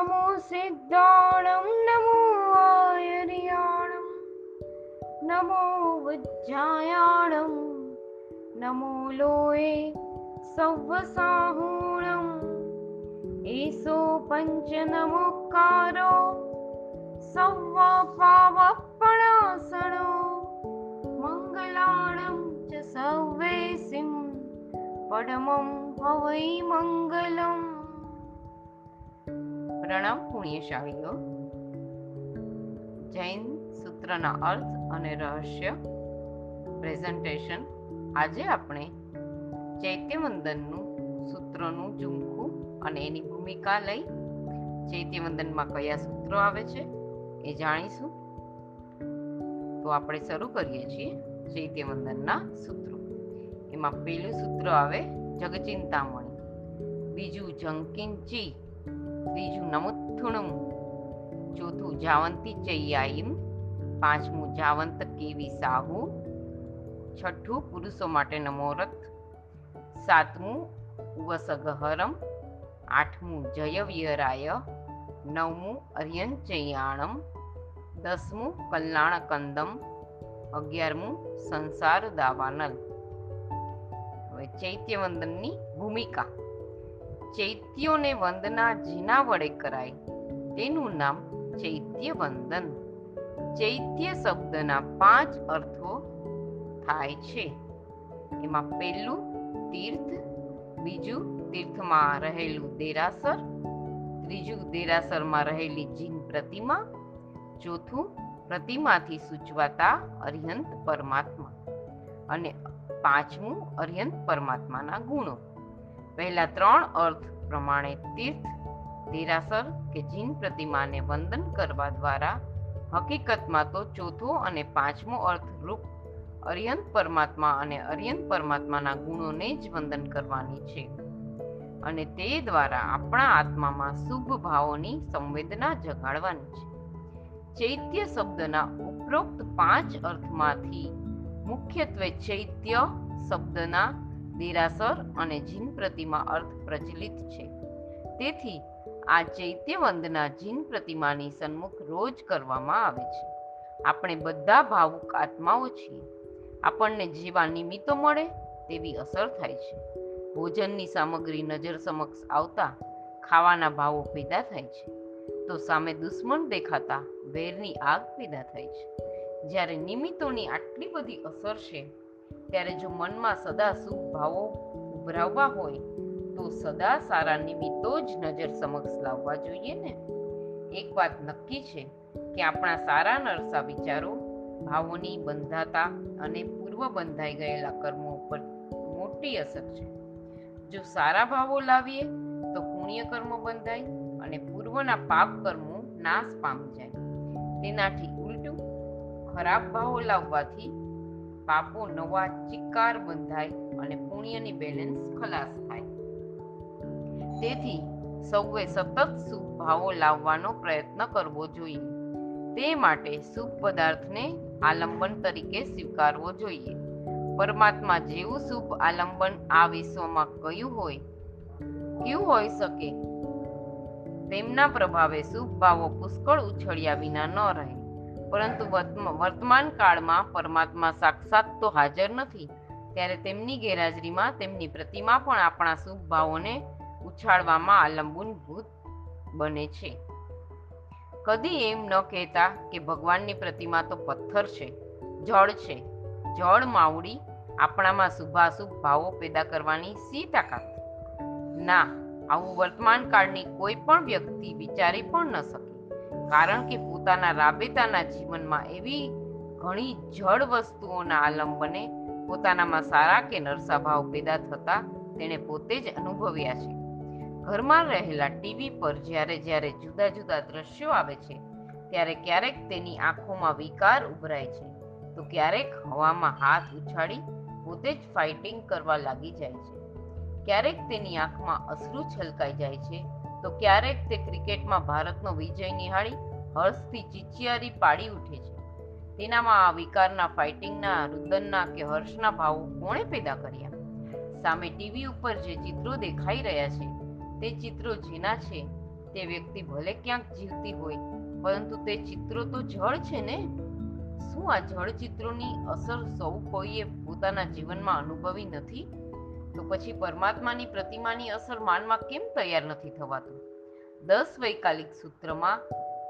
नमो सिद्धाणं नमो आयर्याणं नमो विज्जायाणं नमो लोये सव्वसाहूणम् एषो पञ्चनमोकारो सौवा पावपणासनो मङ्गलां च सव्वेसिं परमं भवै मङ्गलम् પ્રણામ પુણ્યશાળીઓ જૈન સૂત્રના અર્થ અને રહસ્ય પ્રેઝન્ટેશન આજે આપણે ચૈત્યવંદનનું સૂત્રોનું ઝુમખું અને એની ભૂમિકા લઈ ચૈત્યવંદનમાં કયા સૂત્રો આવે છે એ જાણીશું. તો આપણે શરૂ કરીએ છીએ ચૈત્યવંદનના સૂત્રો. એમાં પહેલું સૂત્ર આવે જગચિંતામણી, બીજું જંકિંચી ત્રીજું નમુથુણમ ચોથું જાવંતી ચૈયાઈમ પાંચમું જાવંત કેવી સાહુ. છઠ્ઠું પુરુષો માટે નમોરથ સાતમું ઉવસગહરમ. આઠમું જયવિયરાય. નવમું અર્યંચયાણમ દસમું કલ્યાણકંદમ. અગિયારમું સંસાર દાવાનલ. હવે ચૈત્યવંદનની ભૂમિકા. ચૈત્યોને વંદના જેના વડે કરાય તેનું નામ ચૈત્ય વંદન ચૈત્ય શબ્દના પાંચ અર્થો થાય છે. એમાં પહેલું તીર્થ, બીજું તીર્થમાં રહેલું દેરાસર, ત્રીજું દેરાસરમાં રહેલી જીન પ્રતિમા, ચોથું પ્રતિમાથી સૂચવાતા અર્યંત પરમાત્મા અને પાંચમું અરિહંત પરમાત્માના ગુણો. પહેલા ત્રણ અર્થ પ્રમાણે તીર્થ દેરાસર કે જીન પ્રતિમાને વંદન કરવા દ્વારા હકીકતમાં તો ચોથો અને પાંચમો અર્થ રૂપ અર્યંત પરમાત્મા અને અર્યંત પરમાત્માના ગુણોને જ વંદન કરવાની છે. અને તે દ્વારા આપણા આત્મામાં શુભ ભાવોની સંવેદના જગાડવાની છે. ચૈત્ય શબ્દના ઉપરોક્ત પાંચ અર્થમાંથી મુખ્યત્વે ચૈત્ય શબ્દના દેરાસર અને જીન પ્રતિમા અર્થ પ્રચલિત છે. તેથી આ ચૈત્ય વંદના જીન પ્રતિમાની સન્મુખ રોજ કરવામાં આવે છે. આપણે બધા ભાવુક આત્માઓ છીએ. આપણને જેવા નિમિત્તો મળે તેવી અસર થાય છે. ભોજનની સામગ્રી નજર સમક્ષ આવતા ખાવાના ભાવો પેદા થાય છે. તો સામે દુશ્મન દેખાતા વેરની આગ પેદા થાય છે. જ્યારે નિમિત્તોની આટલી બધી અસર છે ત્યારે જો મનમાં સદા શુભ ભાવો ઉભરાવવા હોય, તો સદા સારા નિમિત્તો જ નજર સમક્ષ લાવવા જોઈએ ને? એક વાત નક્કી છે કે આપણા સારા નરસા વિચારો, ભાવોની બંધાતા અને પૂર્વ બંધાઈ ગયેલા કર્મો ઉપર મોટી અસર છે. જો સારા ભાવો લાવીએ, તો પુણ્ય કર્મો બંધાય અને પૂર્વના પાપ કર્મો નાશ પામી જાય. તેનાથી ઉલટું ખરાબ ભાવો લાવવાથી પાપો નવા ચિકાર બંધાય અને પુણ્યની બેલેન્સ ખલાસ થાય. તેથી સૌએ સતત શુભ ભાવો લાવવાનો પ્રયત્ન કરવો જોઈએ. તે માટે શુભ પદાર્થને આલંબન તરીકે સ્વીકારવો જોઈએ. પરમાત્મા જેવું શુભ આલંબન આ વિશ્વમાં કયું હોય? કયું હોઈ શકે? તેમના પ્રભાવે શુભ ભાવો પુષ્કળ ઉછળ્યા વિના ન રહે. પરંતુ વર્તમાન કાળમાં પરમાત્મા સાક્ષાત તો હાજર નથી. ત્યારે તેમની ગેરહાજરીમાં તેમની પ્રતિમા પણ આપણા સુખ ભાવોને ઉછાળવામાં આલંબનભૂત બને છે. કદી એમ ન કહેતા કે ભગવાનની પ્રતિમા તો પથ્થર છે, જળ છે. જળ માવડી આપણામાં શુભાશુભ ભાવો પેદા કરવાની સી તાકાત? ના, આવું વર્તમાન કાળની કોઈ પણ વ્યક્તિ વિચારી પણ ન શકે. કારણ કે પોતાના રાબેતાના જીવનમાં એવી ઘણી જળ વસ્તુઓના આલંબને પોતાનામાં સારા કે નરસા ભાવ પેદા થતા તેણે પોતે જ અનુભવ્યા છે. ઘરમાં રહેલા ટીવી પર જ્યારે જ્યારે જુદા જુદા દ્રશ્યો આવે છે, ત્યારે ક્યારેક તેની આંખોમાં વિકાર ઉભરાય છે. તો ક્યારેક હવામાં હાથ ઉછાળી પોતે જ ફાઇટિંગ કરવા લાગી જાય છે. ક્યારેક તેની આંખમાં અશ્રુ છલકાઈ જાય છે તો ક્યારેક તે ક્રિકેટમાં ભારતનો વિજય નિહાળી હર્ષથી ચિચિયારી પાડી ઉઠે છે. તેનામાં આ વિકારના ફાઇટિંગના, રુદનના કે હર્ષના ભાવો કોણે પેદા કર્યા? સામે ટીવી ઉપર જે ચિત્રો દેખાઈ રહ્યા છે, તે ચિત્રો જેના છે, તે વ્યક્તિ ભલે ક્યાંક જીવતી હોય, પરંતુ તે ચિત્રો તો જળ છે ને? શું આ જળ ચિત્રોની અસર સૌ કોઈએ પોતાના જીવનમાં અનુભવી નથી? તો પછી પરમાત્માની પ્રતિમાની અસર માનમાં કેમ તૈયાર નથી થવાતું? દસ વૈકાલિક સૂત્રમાં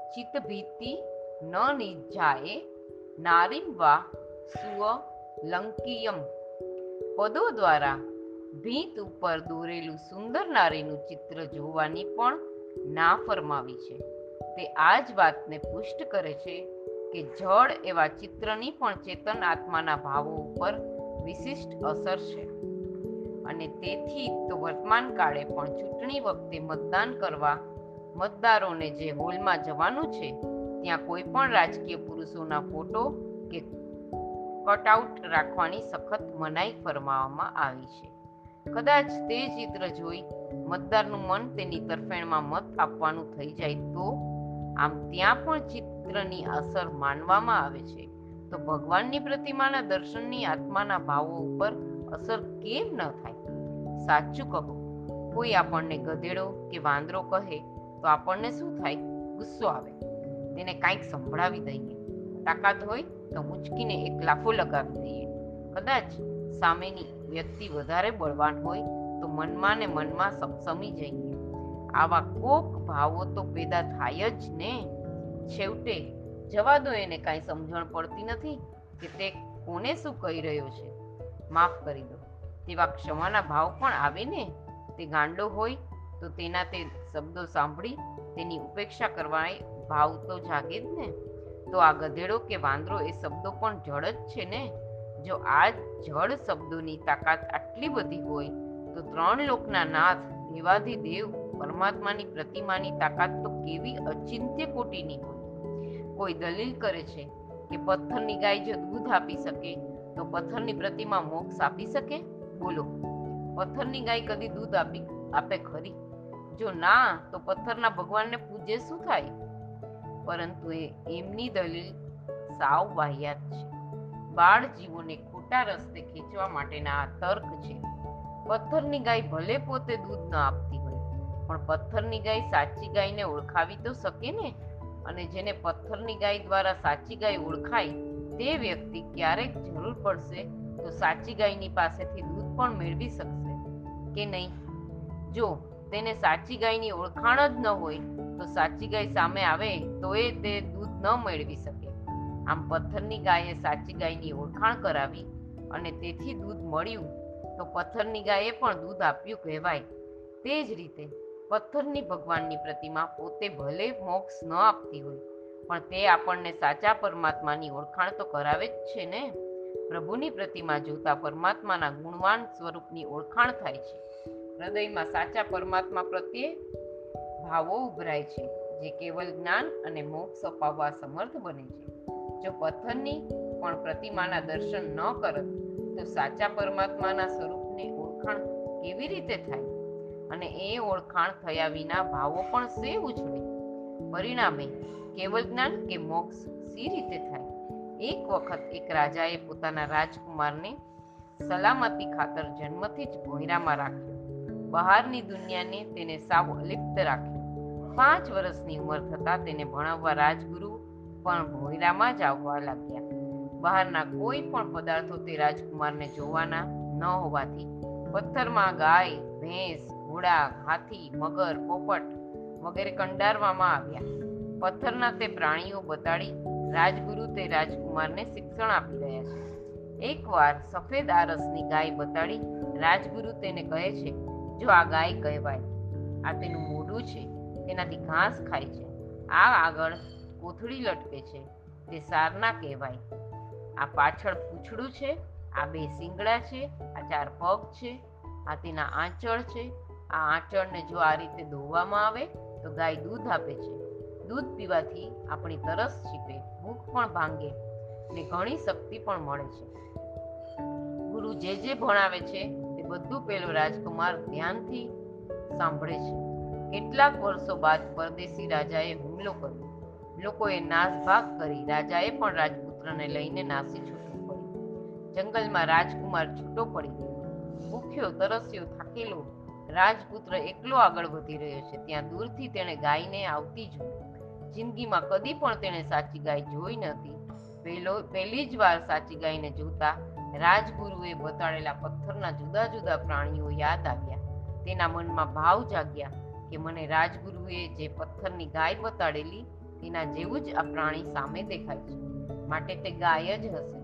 ચિત્તભીતિ ન નિજાએ નારીમ વા સુવ લંકિયમ. પદો દ્વારા ભીત ઉપર દોરેલું સુંદર નારીનું ચિત્ર જોવાની પણ ના ફરમાવી છે. તે આ જ વાતને પુષ્ટ કરે છે કે જળ એવા ચિત્રની પણ ચેતન આત્માના ભાવો ઉપર વિશિષ્ટ અસર છે. અને તેથી તો વર્તમાન કાળે પણ ચૂંટણી વખતે મતદાન કરવા મતદારોને જે હોલમાં જવાનું છે, ત્યાં કોઈ પણ રાજકીય પુરુષોના ફોટો કે કટઆઉટ રાખવાની સખત મનાઈ ફરમાવવામાં આવી છે. કદાચ તે ચિત્ર જોઈ મતદારનું મન તેની તરફેણમાં મત આપવાનું થઈ જાય તો? આમ ત્યાં પણ ચિત્રની અસર માનવામાં આવે છે. તો ભગવાનની પ્રતિમાના દર્શનની આત્માના ભાવો ઉપર અસર કેમ ન થાય? સાચું કહો. કોઈ આપણને ગધેડો કે વાંદરો કહે તો આપણને શું થાય? ગુસ્સો આવે. તેને કાંઈક સંભળાવી દઈએ. તાકાત હોય તો ઉંચકીને એક લાફો લગાવી દઈએ. કદાચ સામેની વ્યક્તિ વધારે બળવાન હોય તો મનમાં ને મનમાં સમસમી જઈએ. આવા કોક ભાવો તો પેદા થાય જ ને. છેવટે જવા દો એને કાંઈ સમજણ પડતી નથી કે તે કોને શું કહી રહ્યો છે? માફ કરી દો. તેવા ક્ષમાના ભાવ પણ આવે ને? તે ગાંડો હોય તો તેના તે શબ્દો સાંભળી તેની ઉપેક્ષા કરવા ભાવ તો જાગે જ ને. તો આ ગધેડો કે વાંદરો એ શબ્દો પણ જળ જ છે ને? જો આ જળ શબ્દોની તાકાત આટલી બધી હોય, તો ત્રણ લોકના નાથ દેવાધિદેવ પરમાત્માની પ્રતિમાની તાકાત તો કેવી અચિંત્ય કોટીની હોય. કોઈ દલીલ કરે છે કે પથ્થરની ગાય જો દૂધ આપી શકે? તો પથ્થરની પ્રતિમા મોક્ષ આપી શકે? બોલો, પથ્થરની ગાય કદી દૂધ આપી, આપે ખરી? જો ના, તો પથ્થરના ભગવાનને પૂજે શું થાય? પરંતુ એ એમની દલીલ સાવ વાહિયાત છે. બાળ જીવોને ખોટા રસ્તે ખેંચવા માટેના આ તર્ક છે. પથ્થરની ગાય ભલે પોતે દૂધ ન આપતી હોય, પણ પથ્થરની ગાય સાચી ગાયને ઓળખાવી તો શકે ને? અને જેને પથ્થરની ગાય દ્વારા સાચી ગાય ઓળખાય, તે વ્યક્તિ ક્યારેક જરૂર પડશે તો સાચી ગાયની પાસેથી દૂધ પણ મેળવી શકશે કે નહીં? જો તેને સાચી ગાયની ઓળખાણ જ ન હોય, તો સાચી ગાય સામે આવે તો એ તે દૂધ ન મેળવી શકે. આમ પથ્થરની ગાયે સાચી ગાયની ઓળખાણ કરાવી અને તેથી દૂધ મળ્યું, તો પથ્થરની ગાયે પણ દૂધ આપ્યું કહેવાય. તે જ રીતે પથ્થરની ભગવાનની પ્રતિમા પોતે ભલે મોક્ષ ન આપતી હોય, પણ તે આપણને સાચા પરમાત્માની ઓળખાણ તો કરાવે જ છે ને? પ્રભુની પ્રતિમા જોતા પરમાત્માના ગુણવાન સ્વરૂપની ઓળખાણ થાય છે. હૃદયમાં સાચા પરમાત્મા પ્રત્યે ભાવો ઉભરાય છે, જે કેવલ જ્ઞાન અને મોક્ષ અપાવવા સમર્થ બને છે. જો પથ્થરની પણ પ્રતિમાના દર્શન ન કરત, તો સાચા પરમાત્માના સ્વરૂપની ઓળખાણ કેવી રીતે થાય? અને એ ઓળખાણ થયા વિના ભાવો પણ સે ઉછળે. પરિણામે, કેવલ જ્ઞાન કે મોક્ષ સી રીતે થાય? એક વખત એક રાજાએ પોતાના રાજકુમારને સલામતી ખાતર જન્મથી જ ભોયરામાં રાખ્યો. બહારની દુનિયાને તેને સાવ અલિપ્ત રાખ્યો. પાંચ વર્ષની ઉંમર થતાં તેને ભણાવવા રાજગુરુ પણ ભોયરામાં જ આવવા લાગ્યા. બહારના કોઈ પણ પદાર્થો તે રાજકુમારને જોવાના ન હોવાથી પથ્થરમાં ગાય, ભેંસ, ઘોડા, હાથી, મગર, પોપટ વગેરે કંડારવામાં આવ્યા. પથ્થરના તે પ્રાણીઓ બતાડી રાજગુરુ તે રાજકુમારને શિક્ષણ આપી રહ્યા છે. એકવાર સફેદ આરસની ગાય બતાડી રાજગુરુ તેને કહે છે, જો આ ગાય કહેવાય, આ તેનું મોઢું છે, તેનાથી ઘાસ ખાય છે, આ આગળ કોથળી લટકે છે, તે સારના કહેવાય. આ પાછળ પૂંછડું છે, આ બે શિંગડા છે, આ ચાર પગ છે, આ તેના આંચળ છે, આ આંચળને જો આ રીતે ધોવામાં આવે તો ગાય દૂધ આપે છે. દૂધ પીવાથી આપણી તરસ છીપે. ભૂખ પણ ભાંગે ને ઘણી શક્તિ પણ મળે છે. ગુરુ જે જે ભણાવે છે, તે બધું પેલો રાજકુમાર ધ્યાનથી સાંભળે છે. કેટલાક વર્ષો બાદ પરદેશી રાજાએ હુમલો કર્યો. લોકોએ નાસભાગ કરી રાજાએ પણ રાજપુત્રને લઈને નાસી છૂટવું પડ્યું જંગલમાં રાજકુમાર છૂટો પડી ગયો. ભૂખ્યો, તરસ્યો, થાકેલો રાજપુત્ર એકલો આગળ વધી રહ્યો છે. ત્યાં દૂરથી તેણે ગાયને આવતી જોઈ. જિંદગીમાં કદી પણ તેણે સાચી ગાય જોઈ નથી. પહેલો, પહેલી જ વાર સાચી ગાયને જોતા રાજગુરુએ બતાડેલા પથ્થરના જુદા જુદા પ્રાણીઓ યાદ આવ્યા. તેના મનમાં ભાવ જાગ્યા કે મને રાજગુરુએ જે પથ્થરની ગાય બતાડેલી તેના જેવું જ આ પ્રાણી સામે દેખાય છે. માટે તે ગાય જ હશે.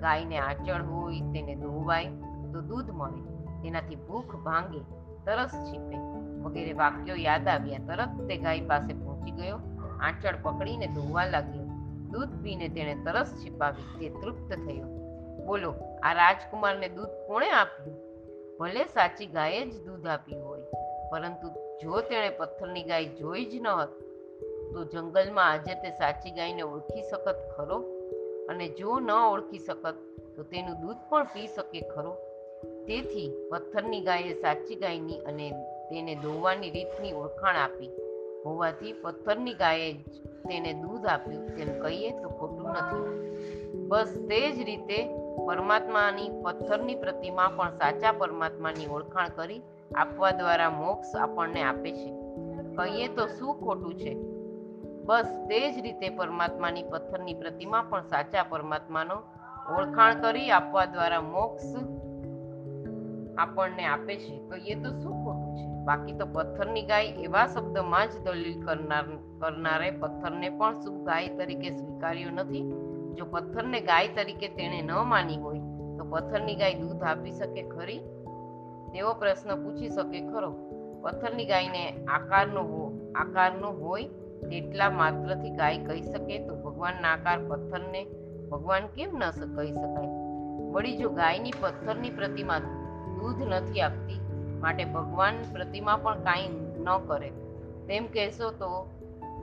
ગાયને આચળ હોય, તેને ધોવાય, તો દૂધ મળે. તેનાથી ભૂખ ભાંગે, તરસ છીપે. વગેરે વાક્યો યાદ આવ્યા. તરત તે ગાય પાસે પહોંચી ગયો આંચળ પકડીને ધોવા લાગ્યો. દૂધ પીને તેણે તરસ છીપાવી, તે તૃપ્ત થયો. બોલો, આ રાજકુમારને દૂધ કોણે આપ્યું? ભલે સાચી ગાયે જ દૂધ આપ્યું હોય, પરંતુ જો તેણે પથ્થરની ગાય જોઈ જ ન હોત, તો જંગલમાં આજે તે સાચી ગાયને ઓળખી શકત ખરો? અને જો ન ઓળખી શકત, તો તેનું દૂધ પણ પી શકે ખરો? તેથી પથ્થરની ગાયે સાચી ગાયની અને તેને દોવાની રીતની ઓળખાણ આપી. હોવાથી પથ્થરની ગાયે જ તેને દૂધ આપ્યું. તેમ કહીએ તો ખોટું નથી. બસ તે જ રીતે પરમાત્માની પથ્થરની પ્રતિમા પણ સાચા પરમાત્માની ઓળખાણ કરી આપવા દ્વારા મોક્ષ આપણને આપે છે. કહીએ તો શું ખોટું છે? બસ તે જ રીતે પરમાત્માની પથ્થરની પ્રતિમા પણ સાચા પરમાત્માનો ઓળખાણ કરી આપવા દ્વારા મોક્ષ આપણને આપે છે. કહીએ તો શું બાકી તો પથ્થરની ગાય એવા શબ્દમાં જ દલીલ કરનાર, કરનારે પથ્થરને પણ શુભ ગાય તરીકે સ્વીકાર્યો નથી. જો પથ્થરને ગાય તરીકે તેણે ન માની હોય, તો પથ્થરની ગાય દૂધ આપી શકે ખરી? તેવો પ્રશ્ન પૂછી શકે ખરો. પથ્થરની ગાયને આકારનો આકારનો હોય તેટલા માત્રથી ગાય કહી શકે તો ભગવાનના આકાર પથ્થરને ભગવાન કેમ ન કહી શકાય? વળી જો ગાયની પથ્થરની પ્રતિમા દૂધ નથી આપતી માટે ભગવાન પ્રતિમા પણ કાંઈ ન કરે. તેમ કહેશો તો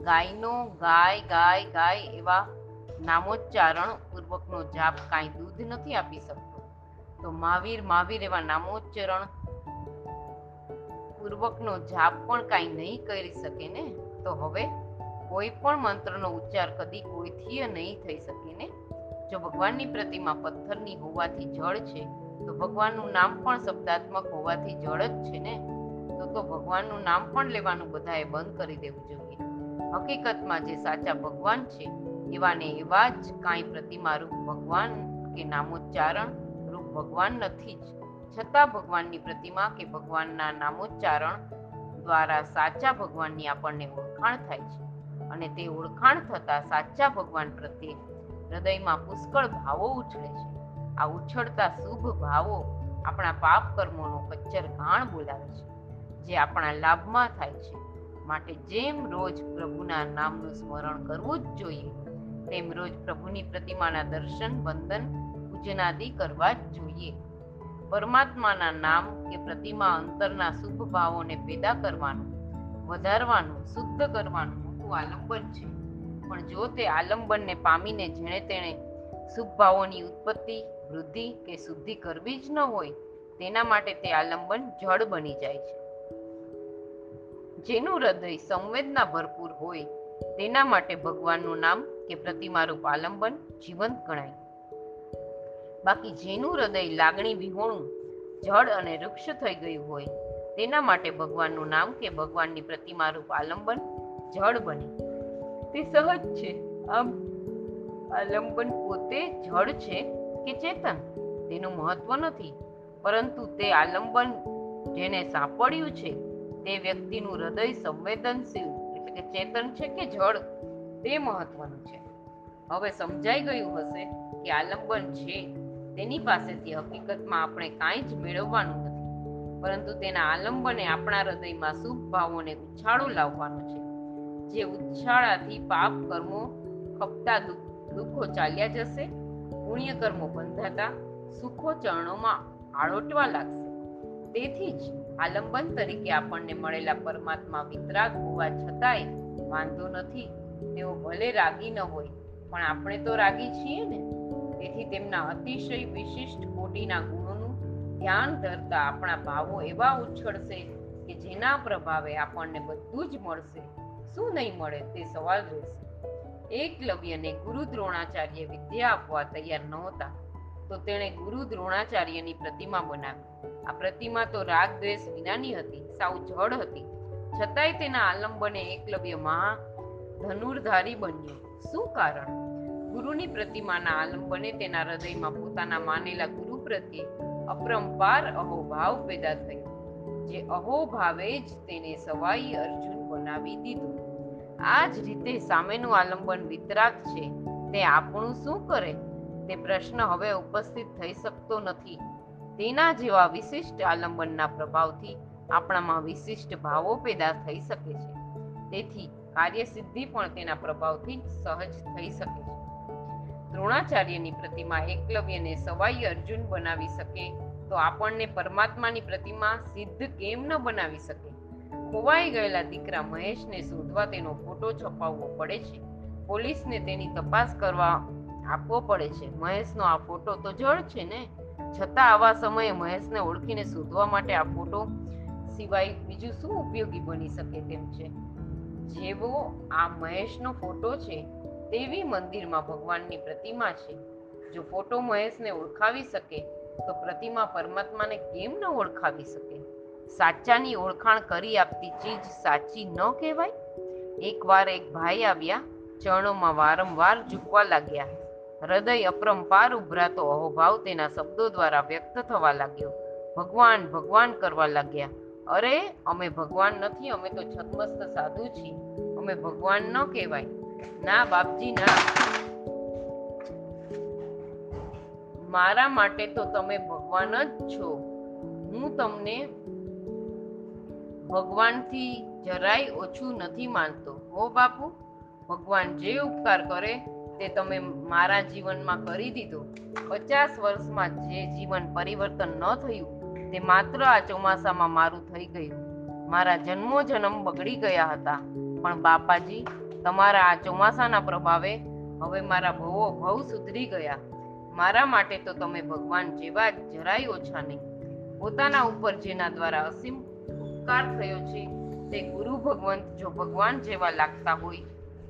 ગાયનો ગાય ગાય ગાય એવા નામોચ્ચારણ પૂર્વકનો જાપ કાંઈ દૂધ નથી આપી શકતો. તો મહાવીર મહાવીર એવા નામોચ્ચારણ પૂર્વકનો જાપ પણ કાંઈ નહીં કરી શકે ને? તો હવે કોઈ પણ મંત્રનો ઉચ્ચાર કદી કોઈથી નહીં થઈ શકે ને? જો ભગવાનની પ્રતિમા પથ્થરની હોવાથી જળ છે તો ભગવાનનું નામ પણ શબ્દાત્મક હોવાથી જળ જ છે ને? તો તો ભગવાનનું નામ પણ લેવાનું બધાએ બંધ કરી દેવું જોઈએ. હકીકતમાં જે સાચા ભગવાન છે, એવાને એવા જ કાંઈ પ્રતિમા રૂપ ભગવાન કે નામોચ્ચારણ રૂપ ભગવાન નથી જ. છતાં ભગવાનની પ્રતિમા કે ભગવાનના નામોચ્ચારણ દ્વારા સાચા ભગવાનની આપણને ઓળખાણ થાય છે. અને તે ઓળખાણ થતા સાચા ભગવાન પ્રત્યે હૃદયમાં પુષ્કળ ભાવો ઉછળે છે. આ ઉછળતા શુભ ભાવો આપણા પાપ કર્મોનો કચ્છર ઘાણ બોલાવે છે, જે આપણા લાભમાં થાય છે. માટે જેમ રોજ પ્રભુના નામનું સ્મરણ કરવું જ જોઈએ, તેમ રોજ પ્રભુની પ્રતિમાના દર્શન, વંદન, પૂજનાદિ કરવા જ જોઈએ. પરમાત્માના નામ કે પ્રતિમા અંતરના શુભ ભાવોને પેદા કરવાનું, વધારવાનું, શુદ્ધ કરવાનું મોટું આલંબન છે. પણ જો તે આલંબનને પામીને જેણે તેણે શુભ ભાવોની ઉત્પત્તિ વૃદ્ધિ કે શુદ્ધિ કરવી જ ન હોય, તેના માટે તે આલંબન જળ બની જાય છે. જેનું હૃદય સંવેદના ભરપૂર હોય, તેના માટે ભગવાનનું નામ કે પ્રતિમારૂપ આલંબન જીવંત ગણાય. બાકી જેનું હૃદય લાગણી વિહોણું, જળ અને વૃક્ષ થઈ ગયું હોય, તેના માટે ભગવાનનું નામ કે ભગવાનની પ્રતિમારૂપ આલંબન જળ બને. તે સહજ છે. આમ, આલંબન પોતે જળ છે. કે ચેતન? તેનું મહત્વ નથી. પરંતુ તે આલંબન જેને સાંપડ્યું છે, તે વ્યક્તિનું હૃદય સંવેદનશીલ એટલે કે ચેતન છે કે જળ તે મહત્વનું છે. હવે સમજાઈ ગયું હશે કે આલંબન છે, તેની પાસેથી હકીકતમાં આપણે કાંઈ જ મેળવવાનું નથી. પરંતુ તેના આલંબને આપણા હૃદયમાં શુભ ભાવોને ઉછાળો લાવવાનો છે. જે ઉછાળાથી પાપ કર્મો, ખપતા દુઃખ- ચાલ્યા જશે પુણ્ય કર્મો બંધાતા સુખો ચરણોમાં આળોટવા લાગશે. તેથી જ આલંબન તરીકે આપણને મળેલા પરમાત્મા વિતરાગ હોવા છતાંય વાંધો નથી, તેઓ ભલે રાગી ન હોય, પણ આપણે તો રાગી છીએ ને. તેથી તેમના અતિશય વિશિષ્ટ કોટીના ગુણોનું ધ્યાન ધરતા આપણા ભાવો એવા ઉછળશે કે જેના પ્રભાવે આપણને બધું જ મળશે. શું નહીં મળે તે સવાલ રહેશે. એકલવ્યને ગુરુ દ્રોણાચાર્ય વિદ્યા આપવા તૈયાર નહોતા, તો તેણે ગુરુ દ્રોણાચાર્યની પ્રતિમા બનાવી. આ પ્રતિમા તો રાગ દ્વેષ વિનાની હતી, સાવ જડ હતી. છતાંય તેના આલંબને એકલવ્ય મહા ધનુર્ધારી બન્યો. શું કારણ? ગુરુની પ્રતિમાના આલંબને તેના હૃદયમાં પોતાના માનેલા ગુરુ પ્રત્યે અપરંપાર અહોભાવ પેદા થયો, જે અહોભાવે જ તેને સવાઈ અર્જુન બનાવી દીધું. આ જ રીતે સામેનું આલંબન વિતરાગ છે, તે આપણું શું કરે? તે પ્રશ્ન હવે ઉપસ્થિત થઈ શકતો નથી. તેના જેવા વિશિષ્ટ આલંબનના પ્રભાવથી આપણામાં વિશિષ્ટ ભાવો પેદા થઈ શકે છે. તેથી કાર્યસિદ્ધિ પણ તેના પ્રભાવથી સહજ થઈ શકે છે. દ્રોણાચાર્યની પ્રતિમા એકલવ્યને સવાઈ અર્જુન બનાવી શકે, તો આપણને પરમાત્માની પ્રતિમા સિદ્ધ કેમ ન બનાવી શકે? ખોવાઈ ગયેલા દીકરા મહેશને શોધવા તેનો ફોટો છપાવવો પડે છે. પોલીસને તેની તપાસ કરવા આપવો પડે છે. મહેશનો આ ફોટો તો જળ છે ને? છતાં આવા સમયે મહેશને ઓળખીને શોધવા માટે આ ફોટો સિવાય બીજું શું ઉપયોગી બની શકે તેમ છે? જેવો આ મહેશનો ફોટો છે, તેવી મંદિરમાં ભગવાનની પ્રતિમા છે. જો ફોટો મહેશને ઓળખાવી શકે, તો પ્રતિમા પરમાત્માને કેમ ન ઓળખાવી શકે? સાચાની ઓળખાણ કરી આપતી ચીજ સાચી ન કહેવાય? એકવાર એક ભાઈ આવ્યા, ચરણોમાં વારંવાર ઝૂકવા લાગ્યા. હૃદય અપરંપાર ઉભરાતો અહોભાવ તેના શબ્દો દ્વારા વ્યક્ત થવા લાગ્યો. ભગવાન ભગવાન કરવા લાગ્યા. અરે, અમે ભગવાન નથી, અમે તો છતમસ્ત સાધુ છીએ. અમે ભગવાન ન કહેવાય. ના, બાપજી, ના. મારા માટે તો તમે ભગવાન જ છો. હું તમને ભગવાનથી જરાય ઓછું નથી માનતો. હો બાપુ, ભગવાન જે ઉપકાર કરે તે તમે મારા જીવનમાં કરી દીધો. પચાસ વર્ષમાં જે જીવન પરિવર્તન ન થયું, તે માત્ર આ ચોમાસામાં મારું થઈ ગયું. મારા જન્મો જન્મ બગડી ગયા હતા. પણ બાપાજી, તમારા આ ચોમાસાના પ્રભાવે હવે મારા ભવો ભવ સુધરી ગયા. મારા માટે તો તમે ભગવાન જેવા જરાય ઓછા નહીં. પોતાના ઉપર જેના દ્વારા અસીમ ઉપકાર થયો છે. તે ગુરુ ભગવંત જો ભગવાન જેવા લાગતા હોય,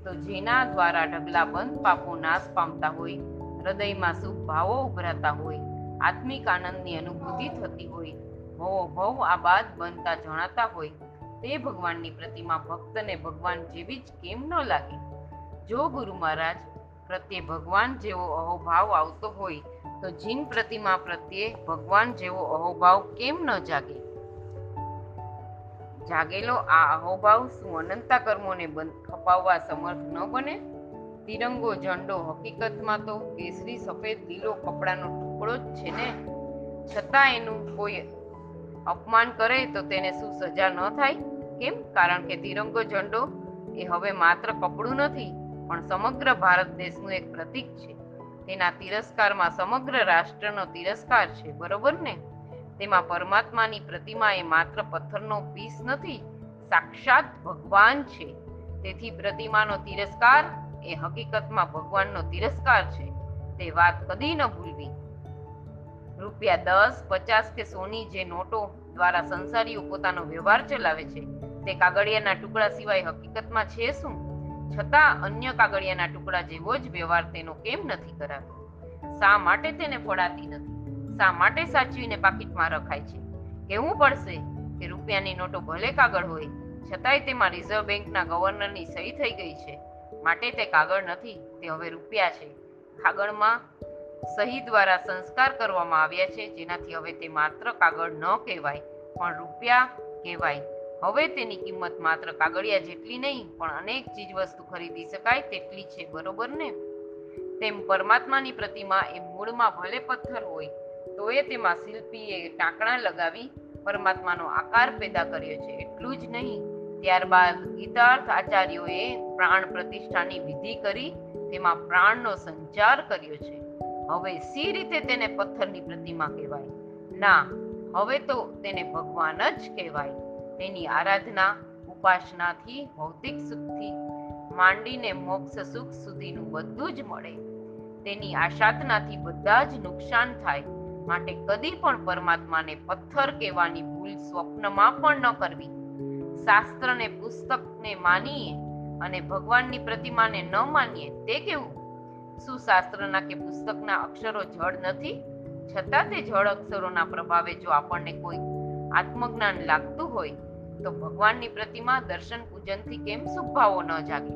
તો જેના દ્વારા ઢગલા બંધ પાપો નાશ પામતા હોય, હૃદયમાં સુખ ભાવો ઉભરાતા હોય, આત્મિક આનંદની અનુભૂતિ થતી હોય, ભવો ભવ આ બાદ બનતા જણાતા હોય, તે ભગવાનની પ્રતિમા ભક્તને ભગવાન જેવી જ કેમ ન લાગે? જો ગુરુ મહારાજ પ્રત્યે ભગવાન જેવો અહોભાવ આવતો હોય, તો જીન પ્રતિમા પ્રત્યે ભગવાન જેવો અહોભાવ કેમ ન જાગે? જાગેલો, આ અહોભાવ શું અનંતા કર્મોને ખપાવવા સમર્થ ન બને? તિરંગો ઝંડો હકીકતમાં તો કેસરી, સફેદ, લીલો કપડાનો ટુકડો જ છે ને? છતાં એનું કોઈ અપમાન કરે તો તેને શું સજા ન થાય? કેમ? કારણ કે તિરંગો ઝંડો એ હવે માત્ર કપડું નથી, પણ સમગ્ર ભારત દેશનું એક પ્રતીક છે. તેના તિરસ્કારમાં સમગ્ર રાષ્ટ્રનો તિરસ્કાર છે, બરોબર ને? તેમાં પરમાત્માની પ્રતિમા એ માત્ર પથ્થરનો પીસ નથી, સાક્ષાત ભગવાન છે. તેથી પ્રતિમાનો તિરસ્કાર એ હકીકતમાં ભગવાનનો તિરસ્કાર છે. તે વાત કદી ન ભૂલવી. રૂપિયા દસ, પચાસ કે સોની જે નોટો દ્વારા સંસારીઓ પોતાનો વ્યવહાર ચલાવે છે, તે કાગળિયાના ટુકડા સિવાય હકીકતમાં છે શું? છતાં અન્ય કાગળિયાના ટુકડા જેવો જ વ્યવહાર તેનો કેમ નથી કરાતો શા માટે તેને ફળાતી નથી? શા માટે સાચવીને પાકીટમાં રખાય છે? કહેવું પડશે કે રૂપિયાની નોટો ભલે કાગળ હોય, છતાંય તેમાં રિઝર્વ બેંકના ગવર્નરની સહી થઈ ગઈ છે. માટે તે કાગળ નથી, તે હવે રૂપિયા છે. કાગળમાં સહી દ્વારા સંસ્કાર કરવામાં આવ્યા છે, જેનાથી હવે તે માત્ર કાગળ ન કહેવાય, પણ રૂપિયા કહેવાય. હવે તેની કિંમત માત્ર કાગળિયા જેટલી નહીં, પણ અનેક ચીજ વસ્તુ ખરીદી શકાય તેટલી છે, બરોબર ને? તેમ પરમાત્માની પ્રતિમા એ મૂળમાં ભલે પથ્થર હોય તો એ તેમાં શિલ્પીએ ટાંકણા લગાવી પરમાત્માનો આકાર પેદા કર્યો છે. એટલું જ નહીં, ત્યારબાદ ગીતાર્થ આચાર્યોએ પ્રાણ પ્રતિષ્ઠાની વિધિ કરી તેમાં પ્રાણનો સંચાર કર્યો છે. હવે સી રીતે તેને પથ્થરની પ્રતિમા કહેવાય? ના, હવે તો તેને ભગવાન જ કહેવાય. તેની આરાધના, ઉપાસનાથી, ભૌતિક સુખથી માંડીને મોક્ષ સુખ સુધીનું બધું જ મળે. તેની આશાતનાથી બધા જ નુકસાન થાય. માટે કદી પણ પરમાત્માને પથ્થર કહેવાની ભૂલ સ્વપ્નમાં પણ ન કરવી. શાસ્ત્રને, પુસ્તકને માનીએ અને ભગવાનની પ્રતિમાને ન માનીએ, તે કેવું? શું શાસ્ત્રના કે પુસ્તકના અક્ષરો જળ નથી? છતાં તે જળ અક્ષરોના પ્રભાવે જો આપણને કોઈ આત્મજ્ઞાન લાગતું હોય, તો ભગવાનની પ્રતિમા દર્શન પૂજનથી કેમ શુભભાવો ન જાગે?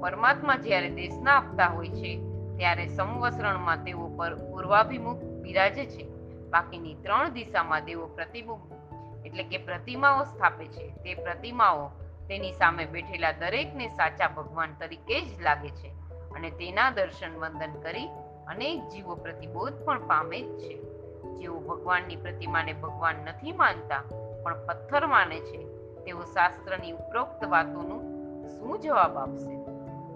પરમાત્મા જ્યારે દેશના આપતા હોય છે, ત્યારે સંવસરણમાં તેઓ પર પૂર્વાભિમુખ બિરાજે છે. બાકીની ત્રણ દિશામાં દેવો પ્રતિબિંબ એટલે કે પ્રતિમાઓ સ્થાપે છે. તે પ્રતિમાઓ તેની સામે બેઠેલા દરેકને સાચા ભગવાન તરીકે જ લાગે છે અને તેના દર્શન વંદન કરી અનેક જીવો પ્રતિબોધ પણ પામે જ છે. જેઓ ભગવાનની પ્રતિમાને ભગવાન નથી માનતા, પણ પથ્થર માને છે, તેઓ શાસ્ત્રની ઉપરોક્ત વાતોનું શું જવાબ આપશે?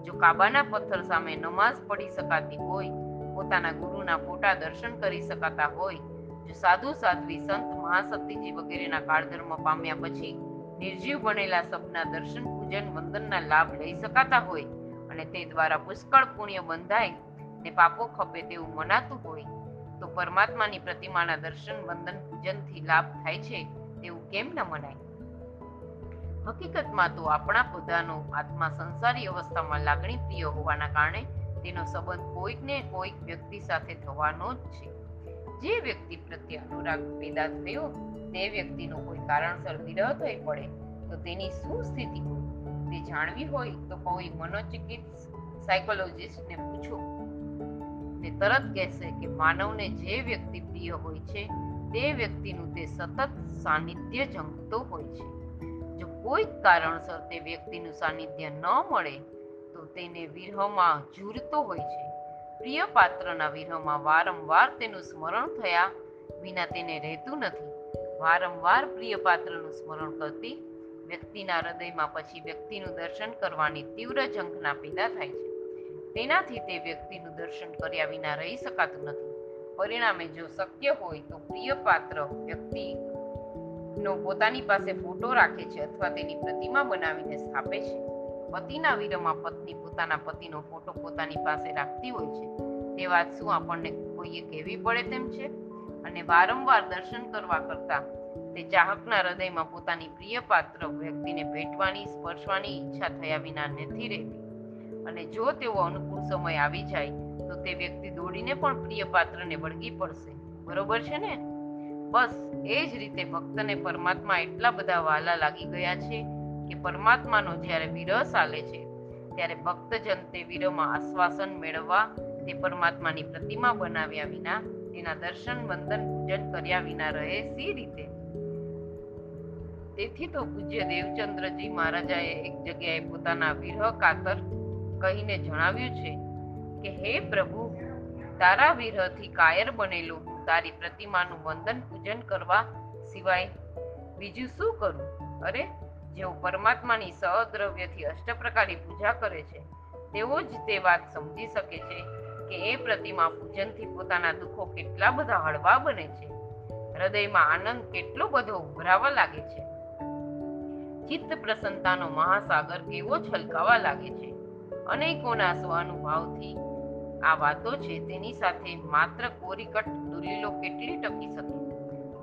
જો કાબાના પથ્થર સામે નમાઝ પડી શકાતી હોય પોતાના ગુરુના ફોટા દર્શન કરી શકાતા હોય, જો સાધુ, સાધ્વી, સંત, મહાશક્તિજી વગેરેના કાળધર્મ પામ્યા પછી નિર્જીવ બનેલા સપના દર્શન, પૂજન, વંદનના લાભ લઈ શકાતા હોય અને તે દ્વારા પુષ્કળ પુણ્ય બંધાય ને પાપો ખપે તેવું મનાતું હોય, તો પરમાત્માની પ્રતિમાના દર્શન, વંદન, પૂજનથી લાભ થાય છે તેવું કેમ ન મનાય? હકીકતમાં તો આપણા બધાનો આત્મા સંસારી અવસ્થામાં લાગણી પ્રિય હોવાના કારણે તેનો સંબંધ કોઈકને કોઈક વ્યક્તિ સાથે થવાનો જ છે. જે વ્યક્તિ પ્રત્યે અનુરાગ પેદા થયો, તે વ્યક્તિનો કોઈ કારણસર વિરહ થઈ પડે, તો તેની શું સ્થિતિ હોય? તે જાણવી હોય તો કોઈ મનોચિકિત્સ સાયકોલોજિસ્ટને પૂછો. તે તરત કહેશે કે માનવને જે વ્યક્તિ પ્રિય હોય છે, તે વ્યક્તિનું તે સતત સાનિધ્ય જમતો હોય છે. જો કોઈ કારણસર તે વ્યક્તિનું સાનિધ્ય ન મળે તેને વિરહમાં ઝૂરતો હોય છે. પ્રિય પાત્રના વિરહમાં વારંવાર તેનું સ્મરણ થયા વિના તેને રહેતું નથી. વારંવાર પ્રિય પાત્રનું સ્મરણ કરતી વ્યક્તિના હૃદયમાં પછી વ્યક્તિનું દર્શન કરવાની તીવ્ર ઝંખના પેદા થાય છે. તેનાથી તે વ્યક્તિનું દર્શન કર્યા વિના રહી શકાતું નથી. પરિણામે જો શક્ય હોય તો પ્રિય પાત્ર વ્યક્તિ નો પોતાની પાસે ફોટો રાખે છે અથવા તેની પ્રતિમા બનાવીને સ્થાપે છે. પતિના વિરહમાં પત્ની પોતાના પતિનો ફોટો પોતાની પાસે રાખતી હોય છે. તે વાત શું આપણને કોઈએ કહેવી પડે તેમ છે? અને વારંવાર દર્શન કરવા કરતા તે ચાહકના હૃદયમાં પોતાની પ્રિય પાત્ર વ્યક્તિને ભેટવાની, સ્પર્શવાની ઈચ્છા થયા વિના નથી રહેતી. અને જો તેવો અનુકૂળ સમય આવી જાય, તો તે વ્યક્તિ દોડીને પણ પ્રિય પાત્રને વળગી પડશે. બરોબર છે ને? બસ, એ જ રીતે ભક્તને પરમાત્મા એટલા બધા વાલા લાગી ગયા છે કે પરમાત્માનો જ્યારે વિરહ ચાલે છે, ત્યારે ભક્તજન તે વિરહમાં આશ્વાસન મેળવવા, તે પરમાત્માની પ્રતિમા બનાવ્યા વિના, તેના દર્શન, વંદન, પૂજન કર્યા વિના રહે સી રીતે? તેથી તો પૂજ્ય દેવચંદ્રજી મહારાજાએ એક જગ્યાએ પોતાના વિરહ કાતર કહીને જણાવ્યું છે કે, હે પ્રભુ, તારા વિરહથી કાયર બનેલું તારી પ્રતિમાનું વંદન, પૂજન કરવા સિવાય બીજું શું કરું? અરે જેઓ પરમાત્માની સહદ્રવ્યથી અષ્ટપ્રકારની પૂજા કરે છે, તેઓ જ તે વાત સમજી શકે છે કે એ પ્રતિમા પૂજનથી પોતાના દુઃખો કેટલા બધા હળવા બને છે. હૃદયમાં આનંદ કેટલો બધો ઉભરાવા લાગે છે. ચિત્ત પ્રસન્નતાનો મહાસાગર કેવો છલકાવા લાગે છે. અનેકોના સ્વાનુભાવથી આ વાતો છે, તેની સાથે માત્ર કોરીકટ દલીલો કેટલી ટકી શકે?